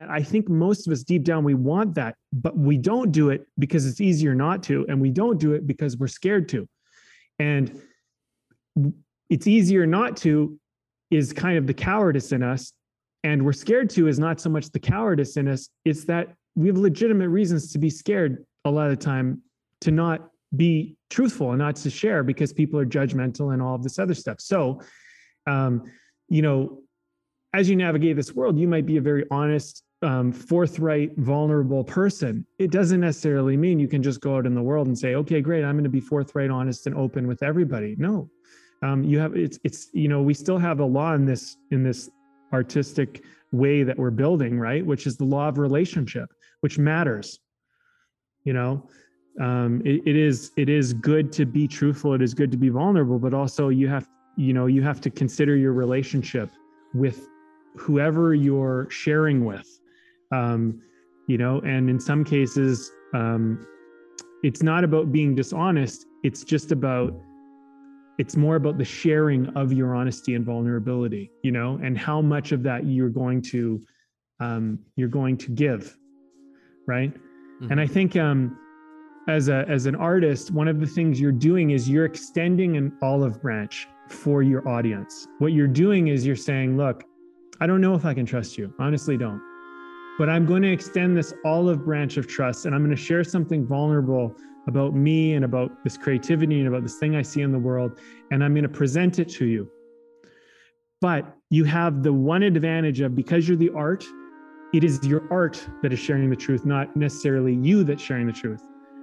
I think most of us deep down, we want that, but we don't do it because it's easier not to. And we don't do it because we're scared to. And it's easier not to is kind of the cowardice in us. And we're scared to is not so much the cowardice in us, it's that we have legitimate reasons to be scared a lot of the time to not be truthful and not to share because people are judgmental and all of this other stuff. So, um, you know, as you navigate this world, you might be a very honest, um, forthright, vulnerable person. It doesn't necessarily mean you can just go out in the world and say, "Okay, great, I'm going to be forthright, honest, and open with everybody." No, um, you have it's it's you know we still have a law in this in this artistic way that we're building, right? Which is the law of relationship, which matters. You know, um, it, it is it is good to be truthful. It is good to be vulnerable, but also you have you know you have to consider your relationship with whoever you're sharing with um, you know and in some cases um, it's not about being dishonest. It's just about it's more about the sharing of your honesty and vulnerability you know and how much of that you're going to um, you're going to give right? Mm-hmm. and i think um, as a as an artist one of the things you're doing is you're extending an olive branch for your audience. What you're doing is you're saying look i don't know if i can trust you. Honestly don't but I'm going to extend this olive branch of trust and I'm going to share something vulnerable about me and about this creativity and about this thing I see in the world. And I'm going to present it to you. But you have the one advantage of because you're the art, it is your art that is sharing the truth, not necessarily you that's sharing the truth.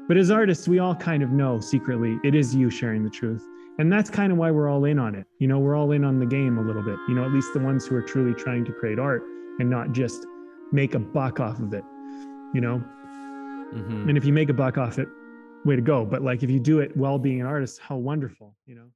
But as artists, we all kind of know secretly it is you sharing the truth. And that's kind of why we're all in on it. You know, we're all in on the game a little bit, you know, at least the ones who are truly trying to create art and not just make a buck off of it, you know? Mm-hmm. And if you make a buck off it, way to go. But like if you do it while being an artist, how wonderful, you know?